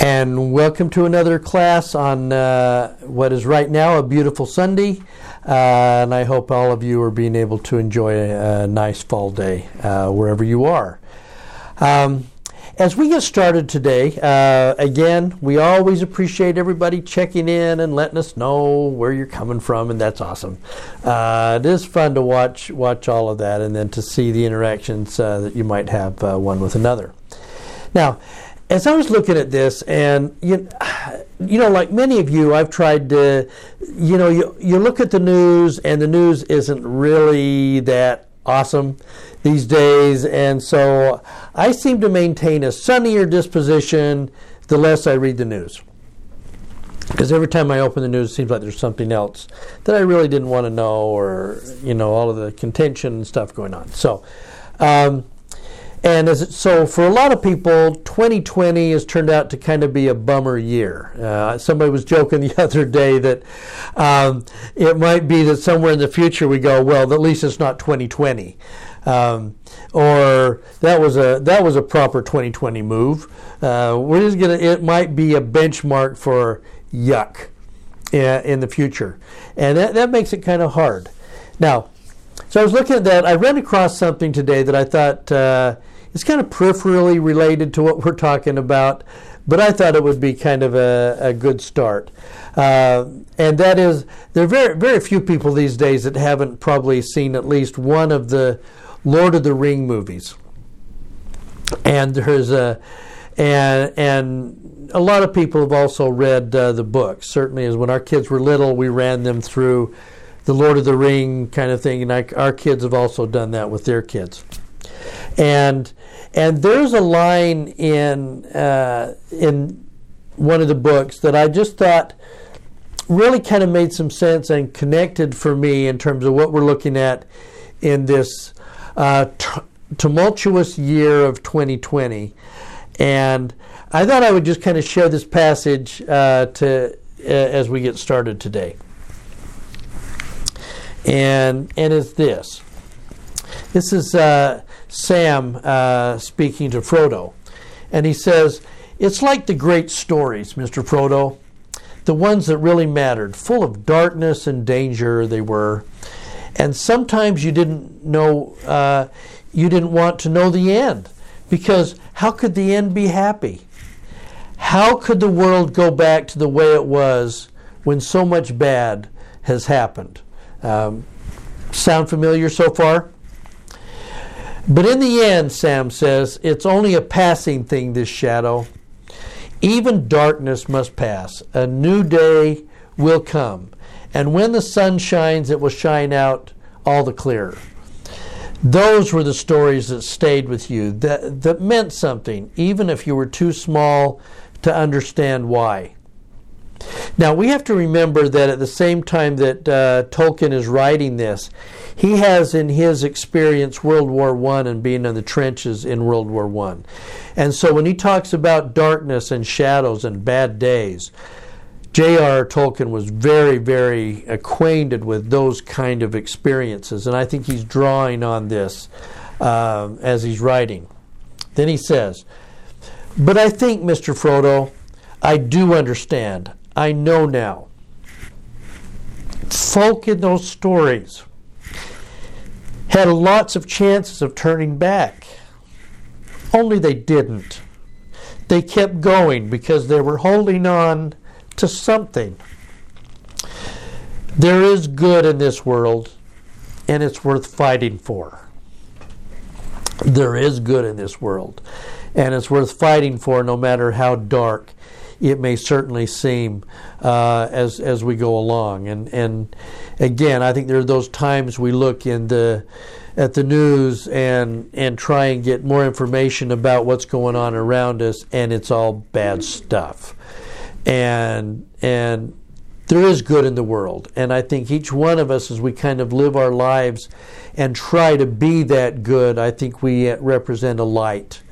And welcome to another class on uh, what is right now a beautiful Sunday. Uh, and I hope all of you are being able to enjoy a, a nice fall day uh, wherever you are. Um, as we get started today, uh, again, we always appreciate everybody checking in and letting us know where you're coming from, and that's awesome. Uh, it is fun to watch watch all of that, and then to see the interactions uh, that you might have one with another. Now, as I was looking at this, and you, you know, like many of you, I've tried to, you know, you you look at the news, and the news isn't really that awesome these days. And so I seem to maintain a sunnier disposition the less I read the news. Because every time I open the news, it seems like there's something else that I really didn't want to know, or you know, all of the contention and stuff going on. So, um, and as so for a lot of people, 2020 has turned out to kind of be a bummer year. Uh, somebody was joking the other day that um, it might be that somewhere in the future we go, well, at least it's not 2020. Um, or that was a that was a proper 2020 move. Uh, we're just gonna. It might be a benchmark for yuck in, in the future, and that, that makes it kind of hard. Now, so I was looking at that. I ran across something today that I thought uh, is kind of peripherally related to what we're talking about, but I thought it would be kind of a, a good start. Uh, and that is, there are very, very few people these days that haven't probably seen at least one of the Lord of the Ring movies. And there's a and and a lot of people have also read uh, the books. Certainly, as when our kids were little, we ran them through the Lord of the Ring kind of thing, and I, our kids have also done that with their kids. And and there's a line in uh, in one of the books that I just thought really kind of made some sense and connected for me in terms of what we're looking at in this uh, t- tumultuous year of 2020. And I thought I would just kind of share this passage uh, to uh, as we get started today. And and it's this. This is uh, Sam uh, speaking to Frodo, and he says, "It's like the great stories, Mister Frodo, the ones that really mattered, full of darkness and danger they were." And sometimes you didn't know, uh, you didn't want to know the end because how could the end be happy? How could the world go back to the way it was when so much bad has happened? Um, sound familiar so far? But in the end, Sam says, it's only a passing thing, this shadow. Even darkness must pass. A new day will come. And when the sun shines, it will shine out all the clearer. Those were the stories that stayed with you, that, that meant something, even if you were too small to understand why. Now, we have to remember that at the same time that uh, Tolkien is writing this, he has in his experience World War I and being in the trenches in World War I. And so when he talks about darkness and shadows and bad days, J.R.R. Tolkien was very, very acquainted with those kind of experiences, and I think he's drawing on this uh, as he's writing. Then he says, But I think, Mr. Frodo, I do understand. I know now. Folk in those stories had lots of chances of turning back, only they didn't. They kept going because they were holding on to something. There is good in this world, and it's worth fighting for. There is good in this world, and it's worth fighting for no matter how dark it may certainly seem uh, as as we go along. And and again, I think there are those times we look in the at the news and and try and get more information about what's going on around us, and it's all bad stuff and and there is good in the world and i think each one of us as we kind of live our lives and try to be that good i think we represent a light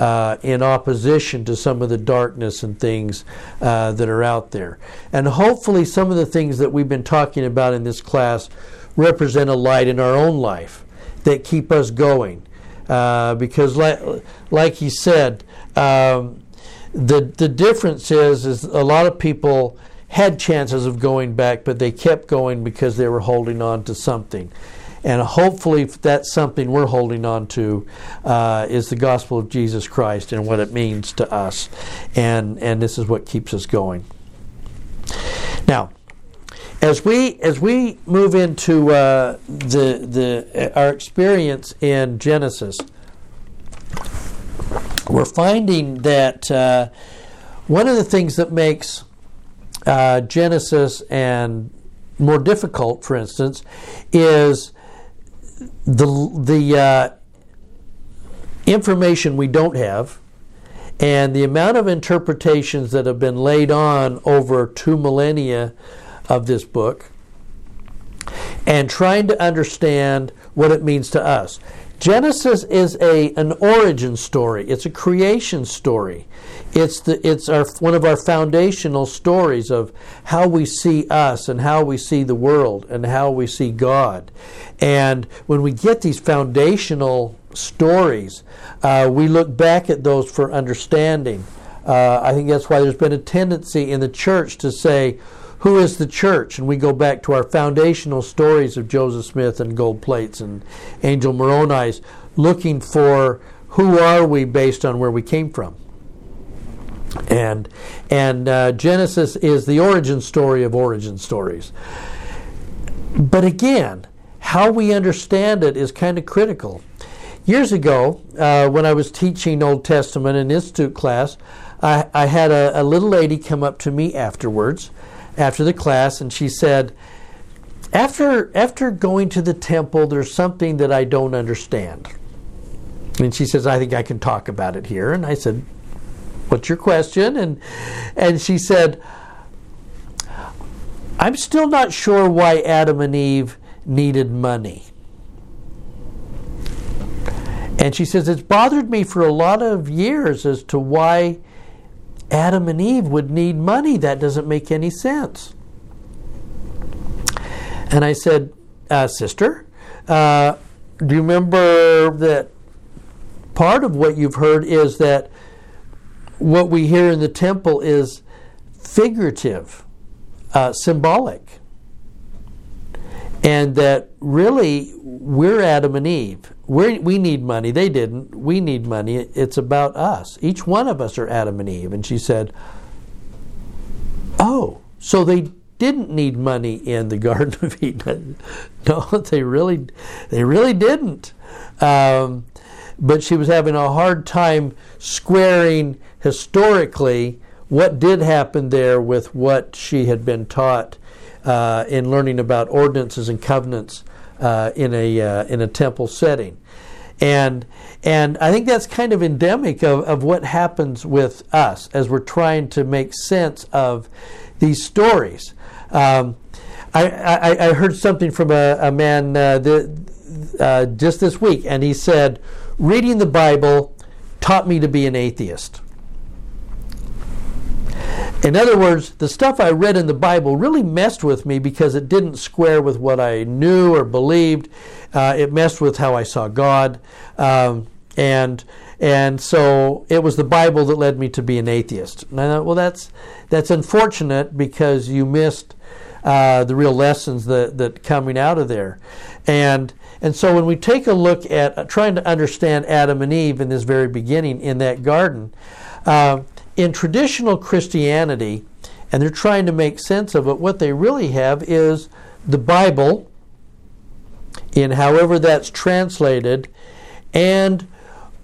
uh, in opposition to some of the darkness and things uh, that are out there and hopefully some of the things that we've been talking about in this class represent a light in our own life that keep us going uh, because like, like he said um, the the difference is is a lot of people had chances of going back, but they kept going because they were holding on to something. And hopefully, that's something we're holding on to uh, is the gospel of Jesus Christ and what it means to us. And, and this is what keeps us going. Now, as we as we move into uh, the the our experience in Genesis, we're finding that uh, one of the things that makes uh, Genesis and more difficult, for instance, is the the uh, information we don't have and the amount of interpretations that have been laid on over two millennia of this book and trying to understand what it means to us. Genesis is a an origin story. It's a creation story. It's the it's our one of our foundational stories of how we see us and how we see the world and how we see God. And when we get these foundational stories, uh, we look back at those for understanding. Uh, I think that's why there's been a tendency in the church to say, who is the church? And we go back to our foundational stories of Joseph Smith and gold plates and Angel Moroni's, looking for who are we based on where we came from. And and uh, Genesis is the origin story of origin stories. But again, how we understand it is kind of critical. Years ago, uh, when I was teaching Old Testament in Institute class, I, I had a, a little lady come up to me afterwards after the class, and she said, after, after going to the temple, there's something that I don't understand. And she says, I think I can talk about it here. And I said, What's your question? And, and she said, I'm still not sure why Adam and Eve needed money. And she says, It's bothered me for a lot of years as to why Adam and Eve would need money. That doesn't make any sense. And I said, uh, Sister, uh, do you remember that part of what you've heard is that what we hear in the temple is figurative, uh, symbolic? And that really we're Adam and Eve. We we need money. They didn't. We need money. It's about us. Each one of us are Adam and Eve. And she said, Oh, so they didn't need money in the Garden of Eden. no, they really, they really didn't. Um, but she was having a hard time squaring historically what did happen there with what she had been taught uh, in learning about ordinances and covenants uh, in a uh, in a temple setting, and and I think that's kind of endemic of, of what happens with us as we're trying to make sense of these stories. Um, I, I, I, heard something from a, a man uh, the, uh, just this week, and he said, "Reading the Bible taught me to be an atheist." In other words, the stuff I read in the Bible really messed with me because it didn't square with what I knew or believed. Uh, it messed with how I saw God, um, and and so it was the Bible that led me to be an atheist. And I thought, well, that's that's unfortunate because you missed uh, the real lessons that that coming out of there, and and so when we take a look at uh, trying to understand Adam and Eve in this very beginning in that garden. Uh, in traditional Christianity, and they're trying to make sense of it, what they really have is the Bible, in however that's translated, and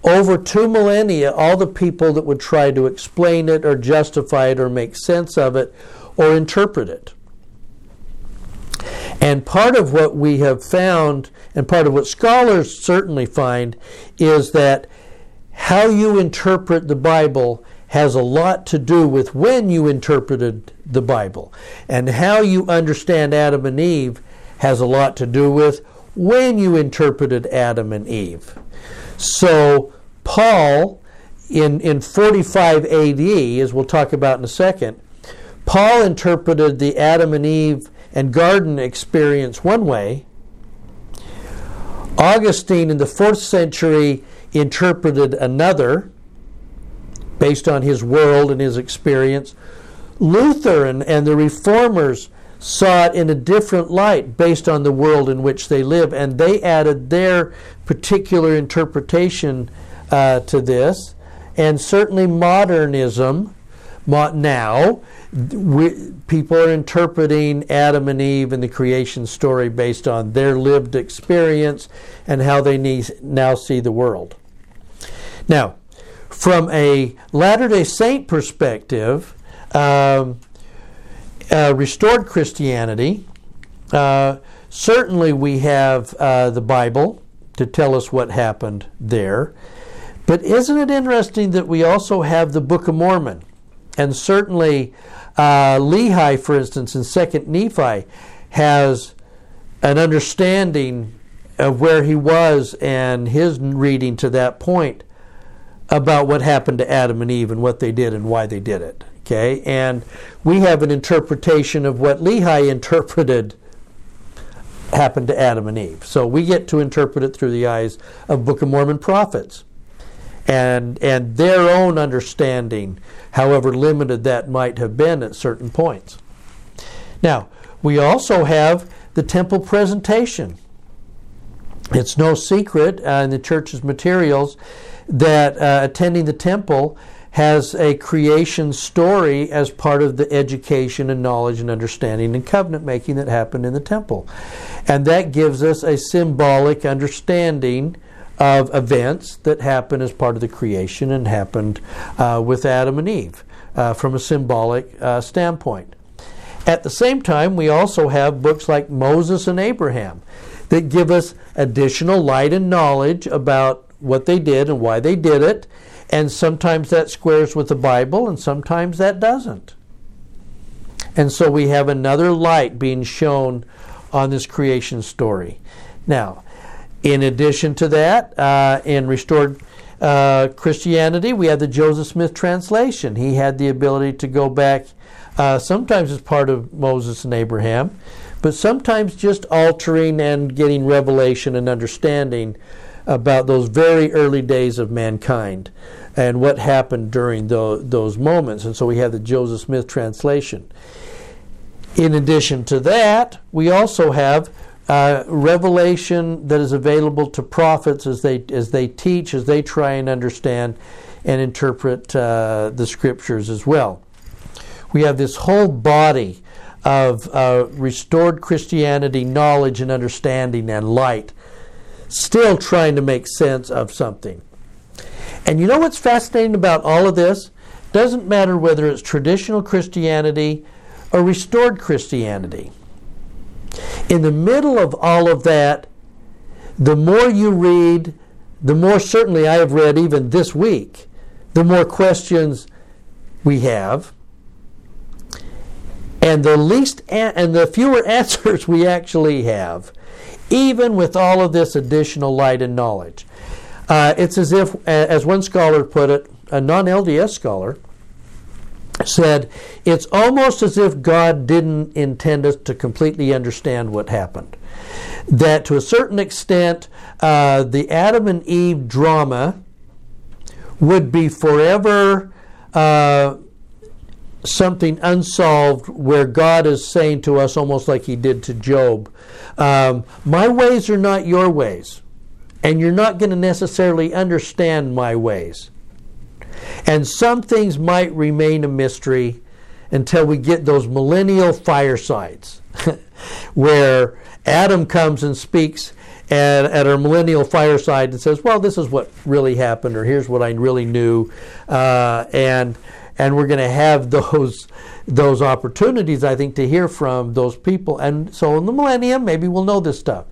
over two millennia, all the people that would try to explain it or justify it or make sense of it or interpret it. And part of what we have found, and part of what scholars certainly find, is that how you interpret the Bible has a lot to do with when you interpreted the Bible. And how you understand Adam and Eve has a lot to do with when you interpreted Adam and Eve. So, Paul, in, in 45 AD, as we'll talk about in a second, Paul interpreted the Adam and Eve and garden experience one way. Augustine in the fourth century interpreted another based on his world and his experience. Luther and, and the reformers saw it in a different light based on the world in which they live, and they added their particular interpretation uh, to this. And certainly, modernism now we, people are interpreting Adam and Eve and the creation story based on their lived experience and how they need, now see the world. Now, from a Latter day Saint perspective, um, uh, restored Christianity, uh, certainly we have uh, the Bible to tell us what happened there. But isn't it interesting that we also have the Book of Mormon? And certainly, uh, Lehi, for instance, in Second Nephi, has an understanding of where he was and his reading to that point about what happened to Adam and Eve and what they did and why they did it. Okay, and we have an interpretation of what Lehi interpreted happened to Adam and Eve. So we get to interpret it through the eyes of Book of Mormon prophets and and their own understanding, however limited that might have been at certain points. Now, we also have the temple presentation. It's no secret uh, in the church's materials that uh, attending the temple has a creation story as part of the education and knowledge and understanding and covenant making that happened in the temple. And that gives us a symbolic understanding of events that happen as part of the creation and happened uh, with Adam and Eve uh, from a symbolic uh, standpoint. At the same time, we also have books like Moses and Abraham that give us additional light and knowledge about what they did and why they did it, and sometimes that squares with the Bible and sometimes that doesn't. And so we have another light being shown on this creation story. Now, in addition to that, uh, in restored uh, Christianity, we have the Joseph Smith translation. He had the ability to go back, uh, sometimes as part of Moses and Abraham, but sometimes just altering and getting revelation and understanding about those very early days of mankind and what happened during the, those moments. And so we have the Joseph Smith translation. In addition to that, we also have uh, revelation that is available to prophets as they as they teach, as they try and understand and interpret uh, the scriptures as well. We have this whole body of uh, restored Christianity knowledge and understanding and light, still trying to make sense of something. And you know what's fascinating about all of this? Doesn't matter whether it's traditional Christianity or restored Christianity. In the middle of all of that, the more you read, the more certainly I have read even this week, the more questions we have. And the least and the fewer answers we actually have, even with all of this additional light and knowledge. Uh, it's as if, as one scholar put it, a non LDS scholar, said, It's almost as if God didn't intend us to completely understand what happened. That to a certain extent, uh, the Adam and Eve drama would be forever uh, something unsolved where God is saying to us, almost like He did to Job, um, My ways are not your ways, and you're not going to necessarily understand my ways. And some things might remain a mystery until we get those millennial firesides where Adam comes and speaks at, at our millennial fireside and says, Well, this is what really happened, or here's what I really knew. Uh, and and we're going to have those those opportunities, I think, to hear from those people. And so in the millennium, maybe we'll know this stuff.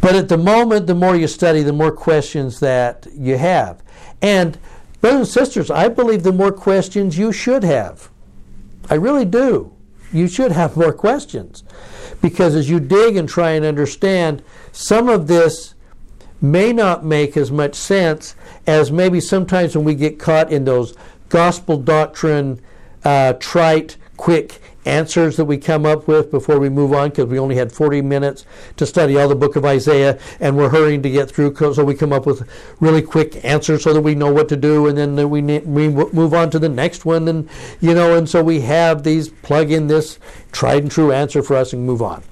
But at the moment, the more you study, the more questions that you have. And Brothers and sisters, I believe the more questions you should have. I really do. You should have more questions. Because as you dig and try and understand, some of this may not make as much sense as maybe sometimes when we get caught in those gospel doctrine, uh, trite quick answers that we come up with before we move on because we only had 40 minutes to study all the book of Isaiah and we're hurrying to get through so we come up with really quick answers so that we know what to do and then we, we move on to the next one and you know and so we have these plug in this tried and true answer for us and move on.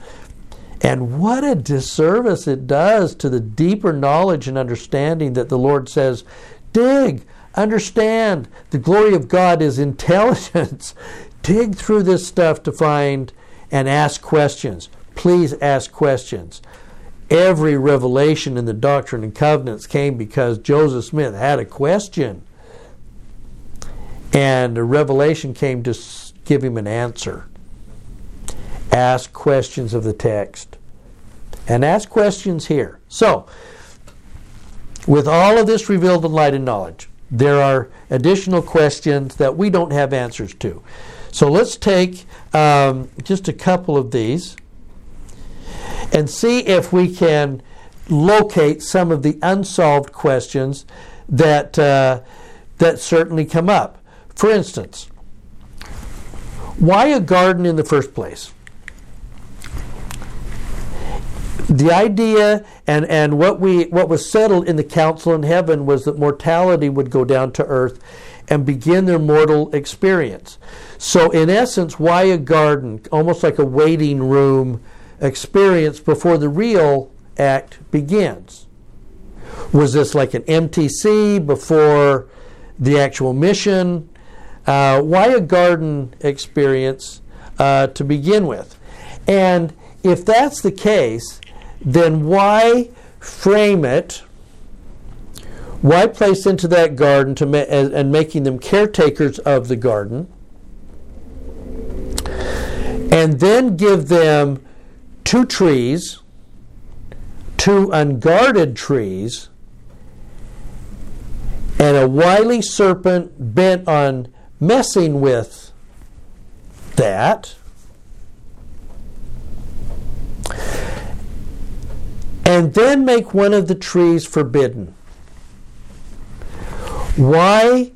And what a disservice it does to the deeper knowledge and understanding that the Lord says, dig, understand. The glory of God is intelligence. dig through this stuff to find and ask questions. Please ask questions. Every revelation in the Doctrine and Covenants came because Joseph Smith had a question. And a revelation came to give him an answer. Ask questions of the text. And ask questions here. So, with all of this revealed in light and knowledge, there are additional questions that we don't have answers to. So let's take um, just a couple of these and see if we can locate some of the unsolved questions that uh, that certainly come up. For instance, why a garden in the first place? The idea and, and what we what was settled in the council in heaven was that mortality would go down to earth and begin their mortal experience. So in essence, why a garden? Almost like a waiting room experience before the real act begins. Was this like an MTC before the actual mission? Uh, why a garden experience uh, to begin with? And if that's the case, then why frame it? Why place into that garden to ma- and making them caretakers of the garden? And then give them two trees, two unguarded trees, and a wily serpent bent on messing with that. And then make one of the trees forbidden. Why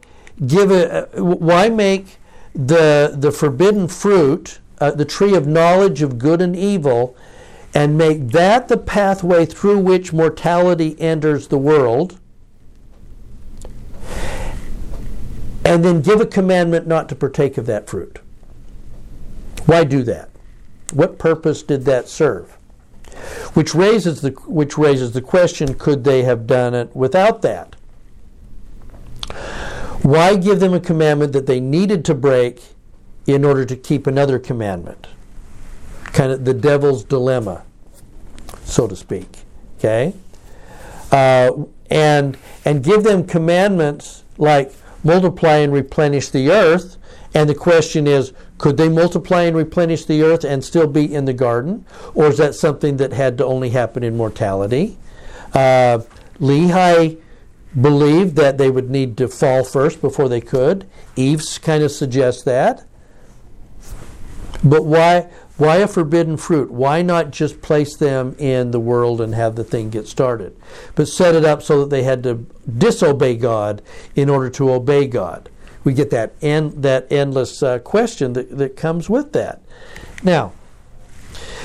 give a, why make the the forbidden fruit, uh, the tree of knowledge of good and evil, and make that the pathway through which mortality enters the world? And then give a commandment not to partake of that fruit. Why do that? What purpose did that serve? Which raises the which raises the question: Could they have done it without that? Why give them a commandment that they needed to break in order to keep another commandment? Kind of the devil's dilemma, so to speak. Okay, uh, and and give them commandments like multiply and replenish the earth. And the question is, could they multiply and replenish the earth and still be in the garden? Or is that something that had to only happen in mortality? Uh, Lehi believed that they would need to fall first before they could. Eve's kind of suggests that. But why, why a forbidden fruit? Why not just place them in the world and have the thing get started? But set it up so that they had to disobey God in order to obey God we get that end, that endless uh, question that, that comes with that. Now,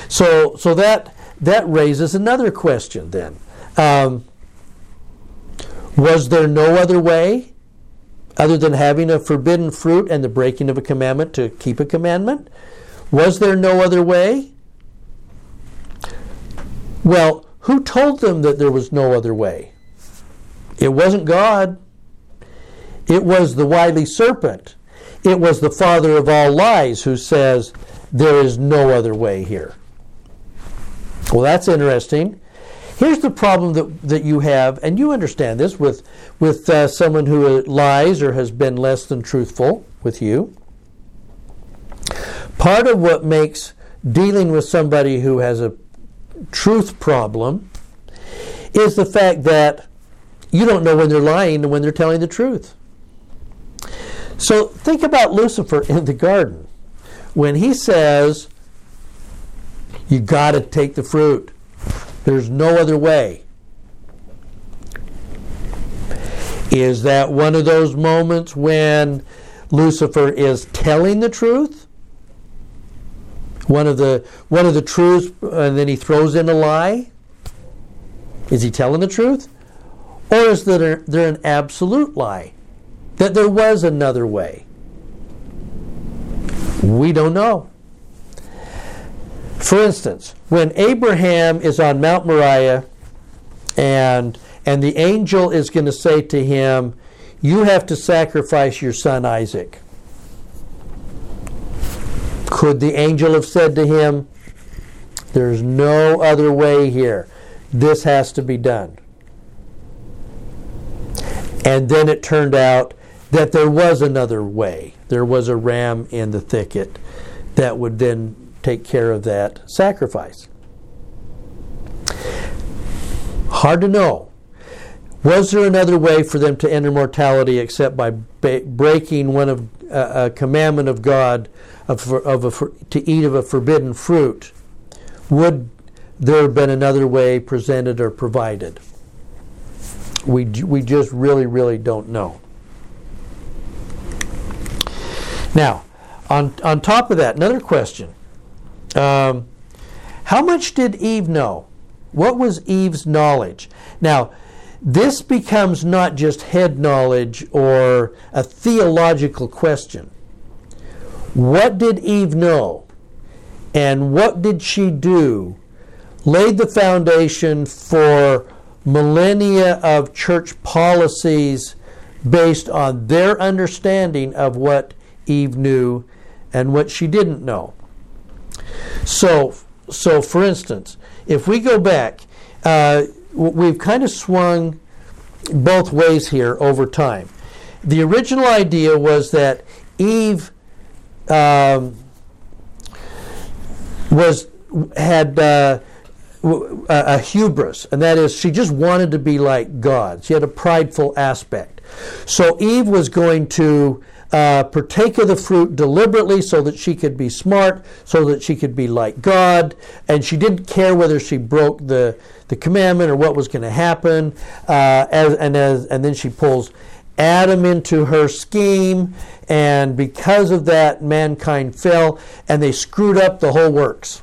so so that that raises another question then. Um, was there no other way other than having a forbidden fruit and the breaking of a commandment to keep a commandment? Was there no other way? Well, who told them that there was no other way? It wasn't God. It was the wily serpent. It was the father of all lies who says, There is no other way here. Well, that's interesting. Here's the problem that, that you have, and you understand this with, with uh, someone who lies or has been less than truthful with you. Part of what makes dealing with somebody who has a truth problem is the fact that you don't know when they're lying and when they're telling the truth. So think about Lucifer in the garden. When he says, You got to take the fruit, there's no other way. Is that one of those moments when Lucifer is telling the truth One of the one of the truths, and then he throws in a lie. Is he telling the truth, or is there there an absolute lie that there was another way? We don't know. For instance, when Abraham is on Mount Moriah and and the angel is going to say to him, You have to sacrifice your son Isaac. Could the angel have said to him, There's no other way here. This has to be done. And then it turned out that there was another way. There was a ram in the thicket that would then take care of that sacrifice. Hard to know. Was there another way for them to enter mortality except by ba- breaking one of uh, a commandment of God of, of a, to eat of a forbidden fruit? Would there have been another way presented or provided? We, we just really, really don't know. Now, on, on top of that, another question. Um, how much did Eve know? What was Eve's knowledge? Now, this becomes not just head knowledge or a theological question. What did Eve know? And what did she do? Laid the foundation for millennia of church policies based on their understanding of what Eve knew and what she didn't know. So, so for instance, if we go back, uh, we've kind of swung both ways here over time. The original idea was that Eve um, was had uh, a hubris, and that is she just wanted to be like God. She had a prideful aspect. So Eve was going to uh, partake of the fruit deliberately so that she could be smart, so that she could be like God, and she didn't care whether she broke the, the commandment or what was going to happen. Uh, as, and, as, and then she pulls Adam into her scheme, and because of that, mankind fell, and they screwed up the whole works.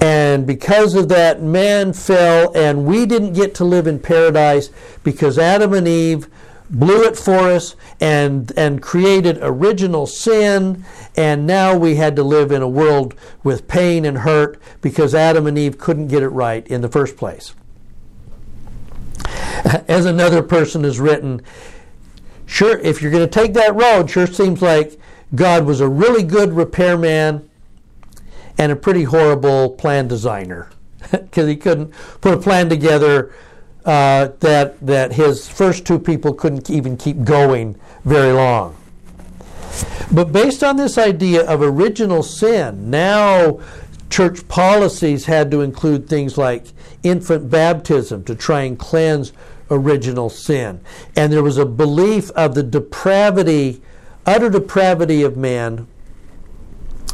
And because of that, man fell, and we didn't get to live in paradise because Adam and Eve blew it for us and and created original sin. And now we had to live in a world with pain and hurt because Adam and Eve couldn't get it right in the first place. As another person has written sure if you're going to take that road sure seems like God was a really good repairman and a pretty horrible plan designer. Because he couldn't put a plan together uh, that that his first two people couldn't even keep going very long. But based on this idea of original sin, now church policies had to include things like infant baptism to try and cleanse original sin. And there was a belief of the depravity, utter depravity of man,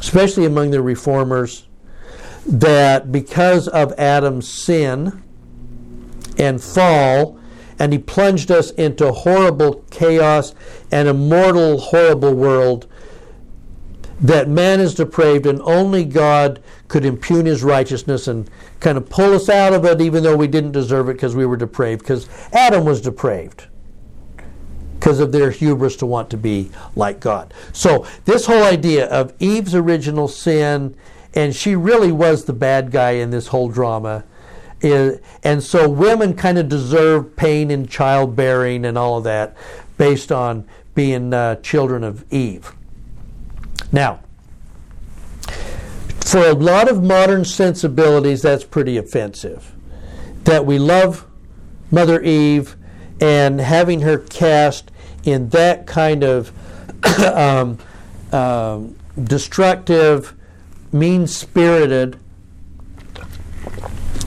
especially among the reformers, that because of Adam's sin, and fall, and he plunged us into horrible chaos and a mortal, horrible world. That man is depraved, and only God could impugn his righteousness and kind of pull us out of it, even though we didn't deserve it because we were depraved, because Adam was depraved because of their hubris to want to be like God. So, this whole idea of Eve's original sin, and she really was the bad guy in this whole drama is, and so women kind of deserve pain in childbearing and all of that based on being uh, children of Eve. Now, for a lot of modern sensibilities, that's pretty offensive. That we love Mother Eve and having her cast in that kind of um, um, destructive, mean spirited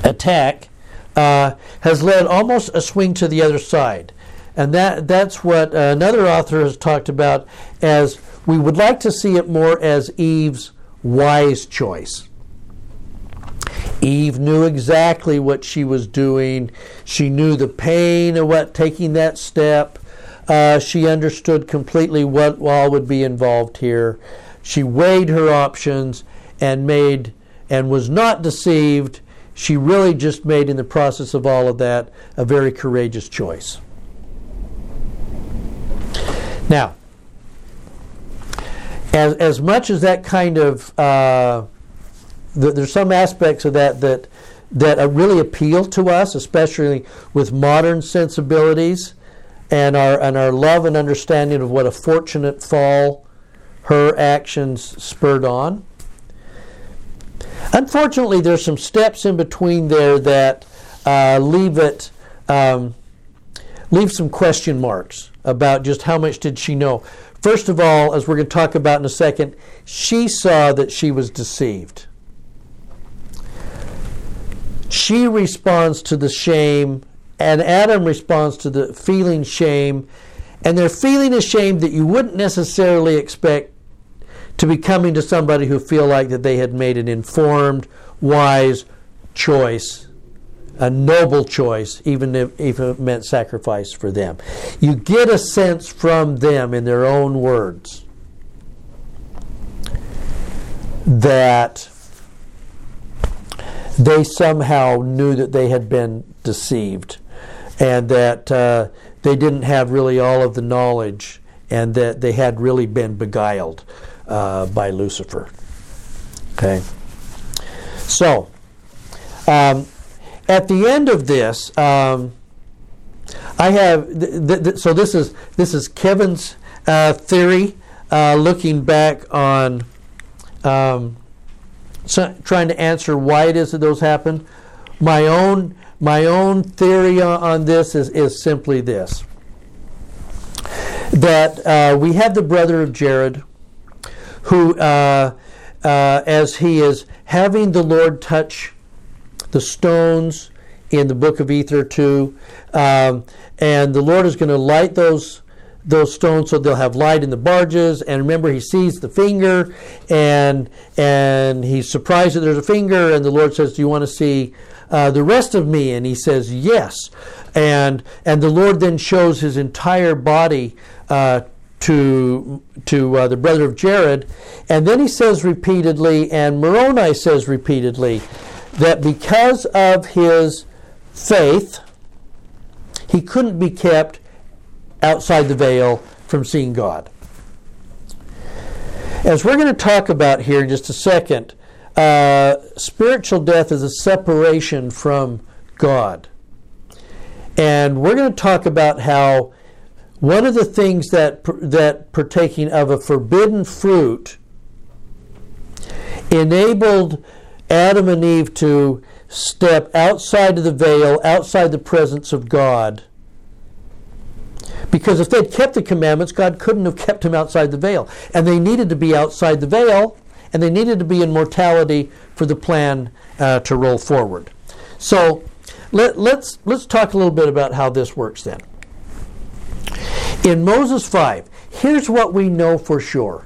attack uh, has led almost a swing to the other side. And that, that's what uh, another author has talked about as we would like to see it more as Eve's wise choice. Eve knew exactly what she was doing. She knew the pain of what taking that step. Uh, she understood completely what all would be involved here. she weighed her options and made and was not deceived. She really just made, in the process of all of that, a very courageous choice. Now, as, as much as that kind of, uh, th- there's some aspects of that that, that really appeal to us, especially with modern sensibilities and our, and our love and understanding of what a fortunate fall her actions spurred on. Unfortunately, there's some steps in between there that uh, leave it um, leave some question marks about just how much did she know. First of all, as we're going to talk about in a second, she saw that she was deceived. She responds to the shame, and Adam responds to the feeling shame, and they're feeling a shame that you wouldn't necessarily expect to be coming to somebody who feel like that they had made an informed, wise choice, a noble choice, even if, if it meant sacrifice for them. You get a sense from them in their own words that they somehow knew that they had been deceived and that uh, they didn't have really all of the knowledge and that they had really been beguiled uh, by Lucifer. Okay. So, um, at the end of this, um, I have th- th- th- so this is this is Kevin's uh, theory, uh, looking back on um, so trying to answer why it is that those happen. My own my own theory on this is, is simply this that uh, we have the brother of Jared who, uh, uh, as he is having the Lord touch the stones in the book of Ether 2, um, and the Lord is going to light those those stones so they'll have light in the barges and remember he sees the finger and and he's surprised that there's a finger and the lord says do you want to see uh, the rest of me? And he says yes. And and the lord then shows his entire body uh, to to uh, the brother of Jared, and then he says repeatedly, and Moroni says repeatedly, that because of his faith, he couldn't be kept outside the veil from seeing God. As we're going to talk about here in just a second, uh, spiritual death is a separation from God. And we're going to talk about how one of the things that that partaking of a forbidden fruit enabled Adam and Eve to step outside of the veil, outside the presence of God. Because if they'd kept the commandments, God couldn't have kept them outside the veil. And they needed to be outside the veil, and they needed to be in mortality for the plan uh, to roll forward. So let, let's, let's talk a little bit about how this works then. In Moses 5, here's what we know for sure.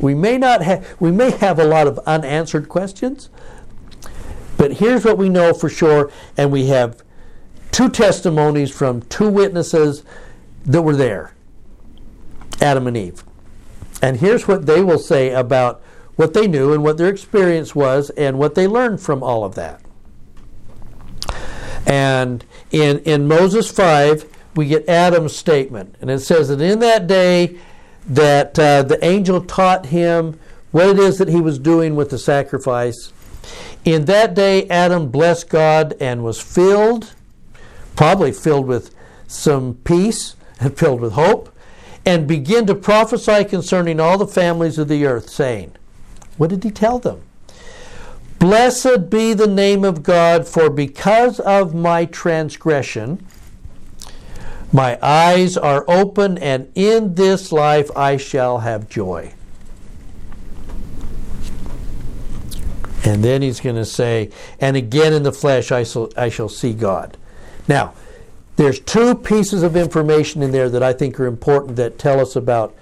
We may not have we may have a lot of unanswered questions, but here's what we know for sure and we have two testimonies from two witnesses that were there. Adam and Eve. And here's what they will say about what they knew and what their experience was and what they learned from all of that. And in, in Moses 5, we get Adam's statement. And it says that in that day that uh, the angel taught him what it is that he was doing with the sacrifice. In that day, Adam blessed God and was filled, probably filled with some peace and filled with hope, and began to prophesy concerning all the families of the earth, saying, What did he tell them? Blessed be the name of God, for because of my transgression, my eyes are open, and in this life I shall have joy. And then he's going to say, and again in the flesh I shall, I shall see God. Now, there's two pieces of information in there that I think are important that tell us about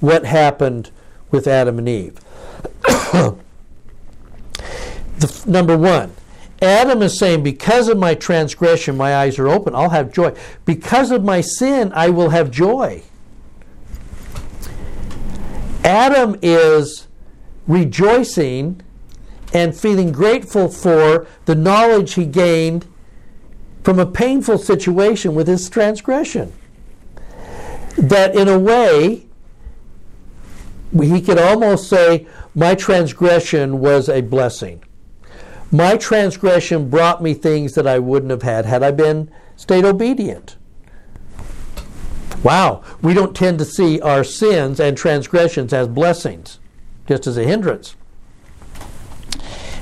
what happened with Adam and Eve. the, number one, Adam is saying, Because of my transgression, my eyes are open. I'll have joy. Because of my sin, I will have joy. Adam is rejoicing and feeling grateful for the knowledge he gained from a painful situation with his transgression. That in a way, he could almost say, My transgression was a blessing. My transgression brought me things that I wouldn't have had had I been stayed obedient. Wow, we don't tend to see our sins and transgressions as blessings, just as a hindrance.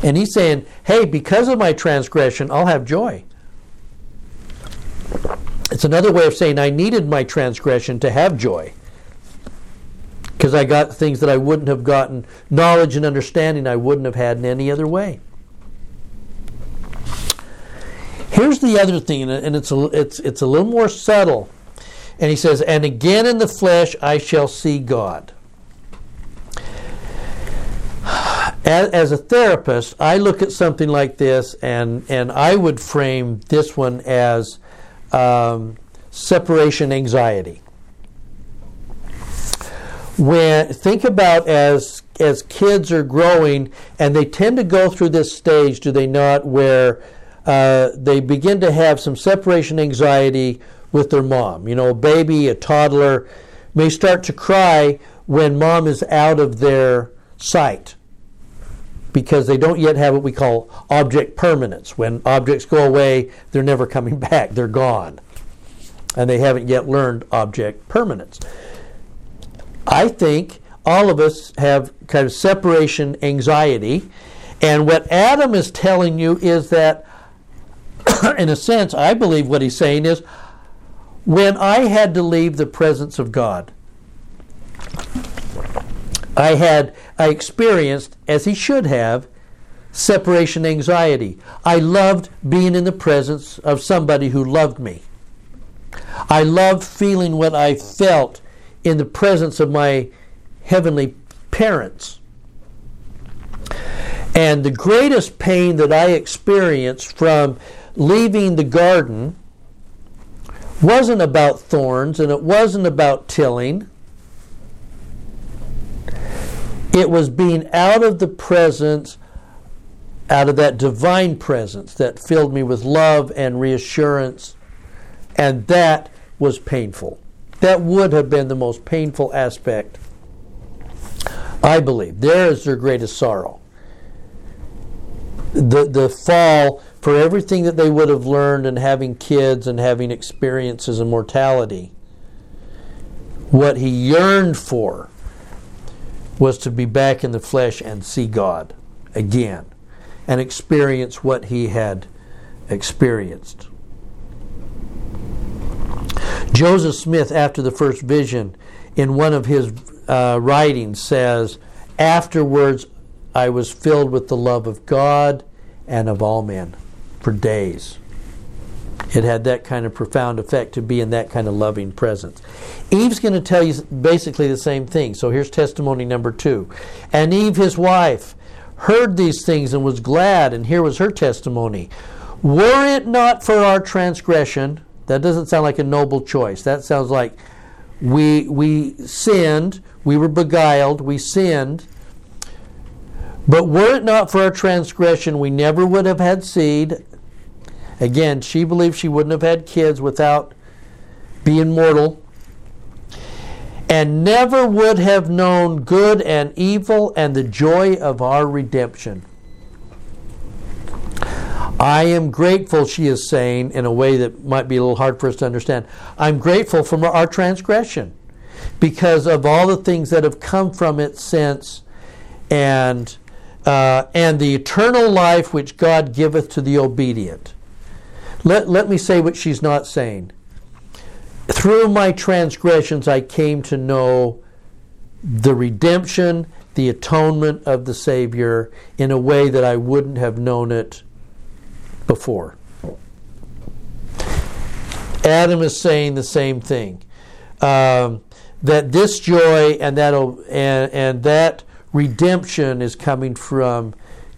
And he's saying, hey, because of my transgression, I'll have joy. It's another way of saying I needed my transgression to have joy. Because I got things that I wouldn't have gotten, knowledge and understanding I wouldn't have had in any other way. Here's the other thing, and it's a, it's, it's a little more subtle. And he says, And again in the flesh I shall see God. As, as, a therapist, I look at something like this, and, and I would frame this one as um, separation anxiety. When think about as as kids are growing, and they tend to go through this stage, do they not, where uh, they begin to have some separation anxiety with their mom. You know, a baby, a toddler may start to cry when mom is out of their sight because they don't yet have what we call object permanence. When objects go away, they're never coming back, they're gone and they haven't yet learned object permanence. I think all of us have kind of separation anxiety, and what Adam is telling you is that, in a sense, I believe what he's saying is when I had to leave the presence of God, I had I experienced, as he should have, separation anxiety. I loved being in the presence of somebody who loved me. I loved feeling what I felt in the presence of my heavenly parents. And the greatest pain that I experienced from leaving the garden wasn't about thorns and it wasn't about tilling. It was being out of the presence, out of that divine presence that filled me with love and reassurance and that was painful. That would have been the most painful aspect, I believe. There is their greatest sorrow. The, the fall for everything that they would have learned and having kids and having experiences and mortality. What he yearned for was to be back in the flesh and see God again and experience what he had experienced. Joseph Smith, after the first vision, in one of his uh, writings, says, Afterwards, I was filled with the love of God and of all men for days. It had that kind of profound effect to be in that kind of loving presence. Eve's going to tell you basically the same thing. So here's testimony number two. And Eve, his wife, heard these things and was glad, and here was her testimony. Were it not for our transgression, that doesn't sound like a noble choice. That sounds like we, we sinned, we were beguiled, we sinned. But were it not for our transgression, we never would have had seed. Again, she believed she wouldn't have had kids without being mortal. And never would have known good and evil and the joy of our redemption. I am grateful, she is saying, in a way that might be a little hard for us to understand. I'm grateful for our transgression because of all the things that have come from it since and, uh, and the eternal life which God giveth to the obedient. Let, let me say what she's not saying. Through my transgressions, I came to know the redemption, the atonement of the Savior in a way that I wouldn't have known it before. Adam is saying the same thing. Um, that this joy and that and, and that redemption is coming from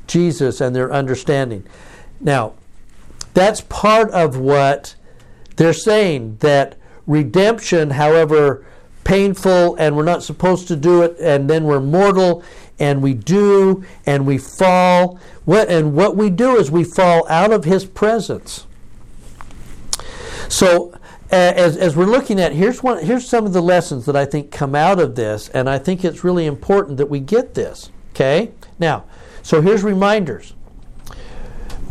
Jesus and their understanding. Now, that's part of what they're saying that redemption, however painful and we're not supposed to do it, and then we're mortal and we do and we fall. What, and what we do is we fall out of His presence. So, as, as we're looking at here's one here's some of the lessons that I think come out of this, and I think it's really important that we get this. Okay, now, so here's reminders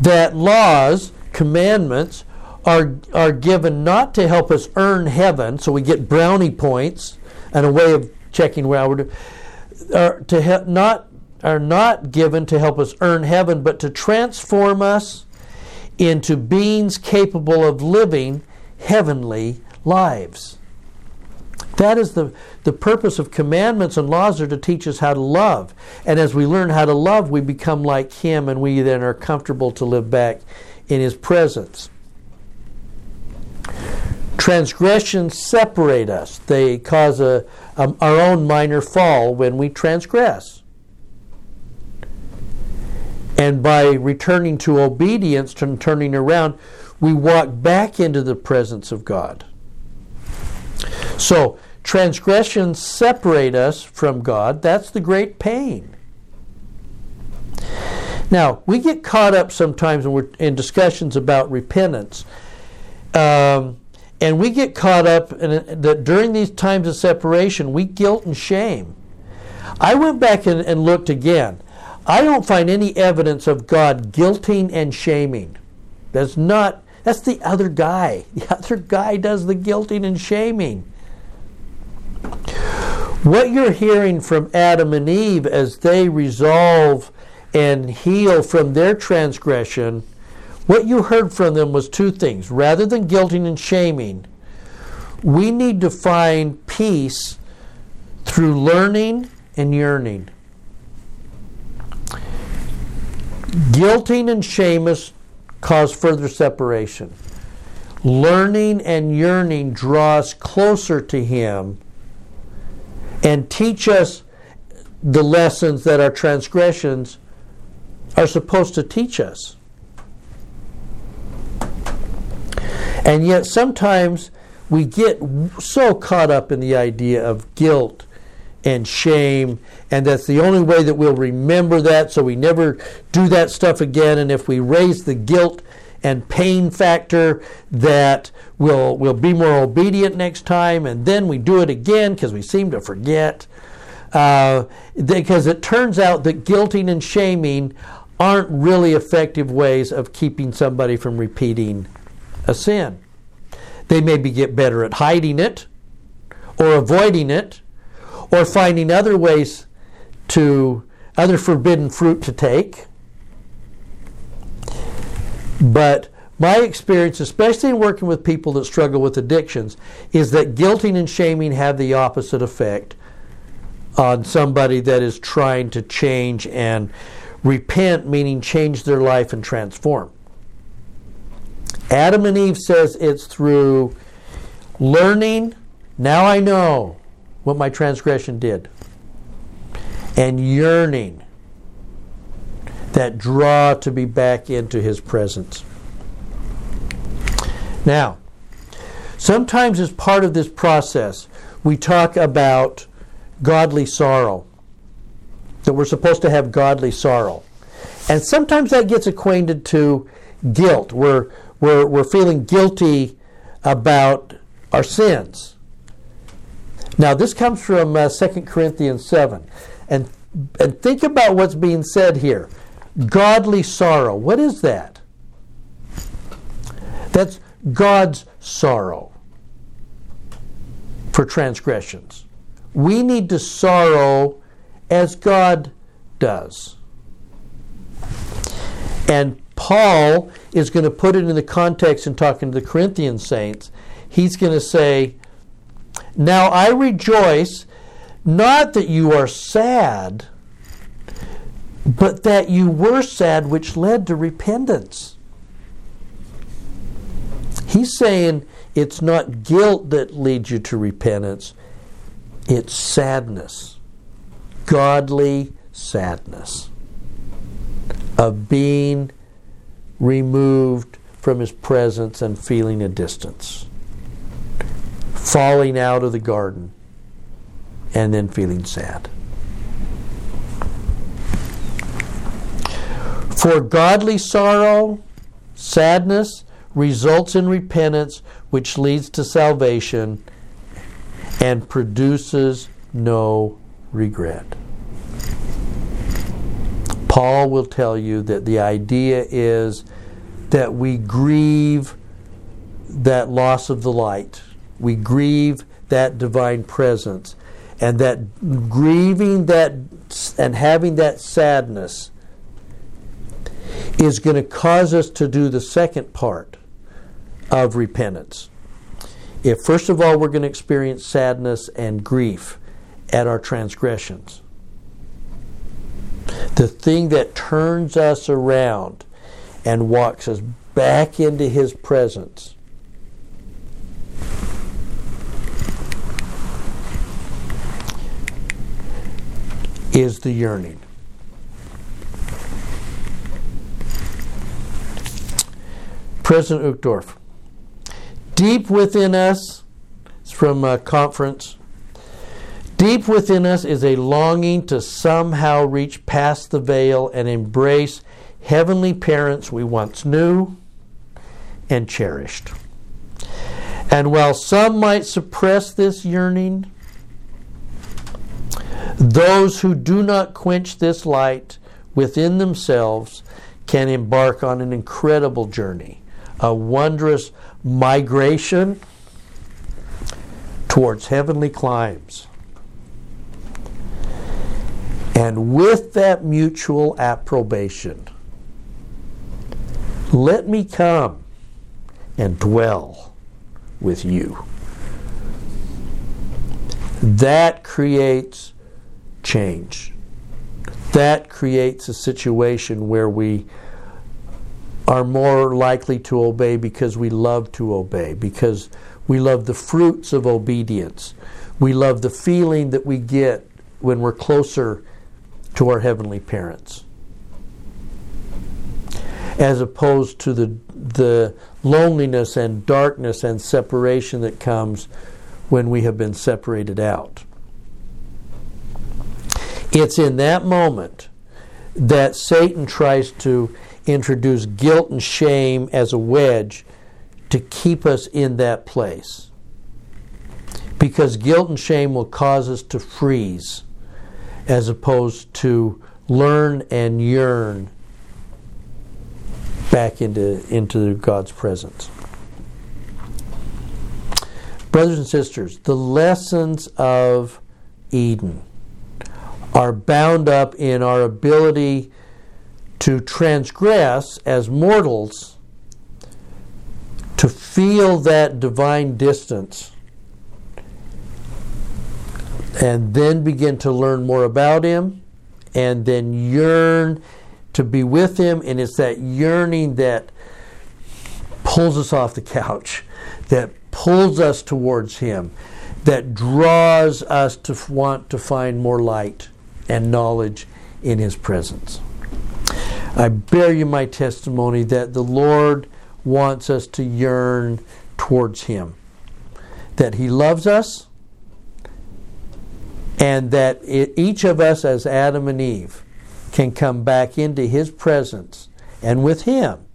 that laws, commandments, are are given not to help us earn heaven, so we get brownie points and a way of checking where we're to not are not given to help us earn heaven, but to transform us into beings capable of living heavenly lives. That is the, the purpose of commandments and laws are to teach us how to love. And as we learn how to love, we become like Him and we then are comfortable to live back in His presence. Transgressions separate us, they cause a, a, our own minor fall when we transgress. And by returning to obedience, and turning around, we walk back into the presence of God. So, transgressions separate us from God. That's the great pain. Now, we get caught up sometimes when we're in discussions about repentance. Um, and we get caught up in that during these times of separation, we guilt and shame. I went back and, and looked again. I don't find any evidence of God guilting and shaming. That's not that's the other guy. The other guy does the guilting and shaming. What you're hearing from Adam and Eve as they resolve and heal from their transgression, what you heard from them was two things. Rather than guilting and shaming, we need to find peace through learning and yearning. Guilting and shaming cause further separation. Learning and yearning draw us closer to Him and teach us the lessons that our transgressions are supposed to teach us. And yet sometimes we get so caught up in the idea of guilt and shame, and that's the only way that we'll remember that so we never do that stuff again. And if we raise the guilt and pain factor, that we'll, we'll be more obedient next time, and then we do it again because we seem to forget. Uh, because it turns out that guilting and shaming aren't really effective ways of keeping somebody from repeating a sin. They maybe get better at hiding it or avoiding it or finding other ways to, other forbidden fruit to take. But my experience, especially in working with people that struggle with addictions, is that guilting and shaming have the opposite effect on somebody that is trying to change and repent, meaning change their life and transform. Adam and Eve says it's through learning. Now I know what my transgression did. And yearning that draw to be back into his presence. Now, sometimes as part of this process, we talk about godly sorrow, that we're supposed to have godly sorrow. And sometimes that gets acquainted to guilt. We're, we're, we're feeling guilty about our sins. Now, this comes from uh, 2 Corinthians 7. And, and think about what's being said here godly sorrow. What is that? That's God's sorrow for transgressions. We need to sorrow as God does. And Paul is going to put it in the context in talking to the Corinthian saints. He's going to say, now I rejoice not that you are sad, but that you were sad, which led to repentance. He's saying it's not guilt that leads you to repentance, it's sadness, godly sadness of being removed from his presence and feeling a distance falling out of the garden. and then feeling sad. For godly sorrow, sadness, results in repentance, which leads to salvation and produces no regret. Paul will tell you that the idea is that we grieve that loss of the light, we grieve that divine presence, and that grieving that and having that sadness is going to cause us to do the second part of repentance. If, first of all, we're going to experience sadness and grief at our transgressions, the thing that turns us around and walks us back into His presence. Is the yearning. President Uchtdorf. Deep within us, it's from a conference, deep within us is a longing to somehow reach past the veil and embrace heavenly parents we once knew and cherished. And while some might suppress this yearning, those who do not quench this light within themselves can embark on an incredible journey a wondrous migration towards heavenly climes. And with that mutual approbation, let me come and dwell with you. That creates change. That creates a situation where we are more likely to obey because we love to obey, because we love the fruits of obedience. We love the feeling that we get when we're closer to our heavenly parents. As opposed to the, the loneliness and darkness and separation that comes when we have been separated out. It's in that moment that Satan tries to introduce guilt and shame as a wedge to keep us in that place. Because guilt and shame will cause us to freeze as opposed to learn and yearn back into, into God's presence. Brothers and sisters, the lessons of Eden are bound up in our ability to transgress as mortals, to feel that divine distance, and then begin to learn more about Him, and then yearn to be with Him. And it's that yearning that pulls us off the couch, that pulls us towards Him, that draws us to want to find more light and knowledge in His presence. I bear you my testimony that the Lord wants us to yearn towards Him, that He loves us, and that it, each of us, as Adam and Eve, can come back into His presence and with Him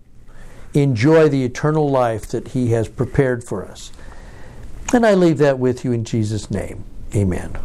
enjoy the eternal life that He has prepared for us. And I leave that with you in Jesus' name. Amen.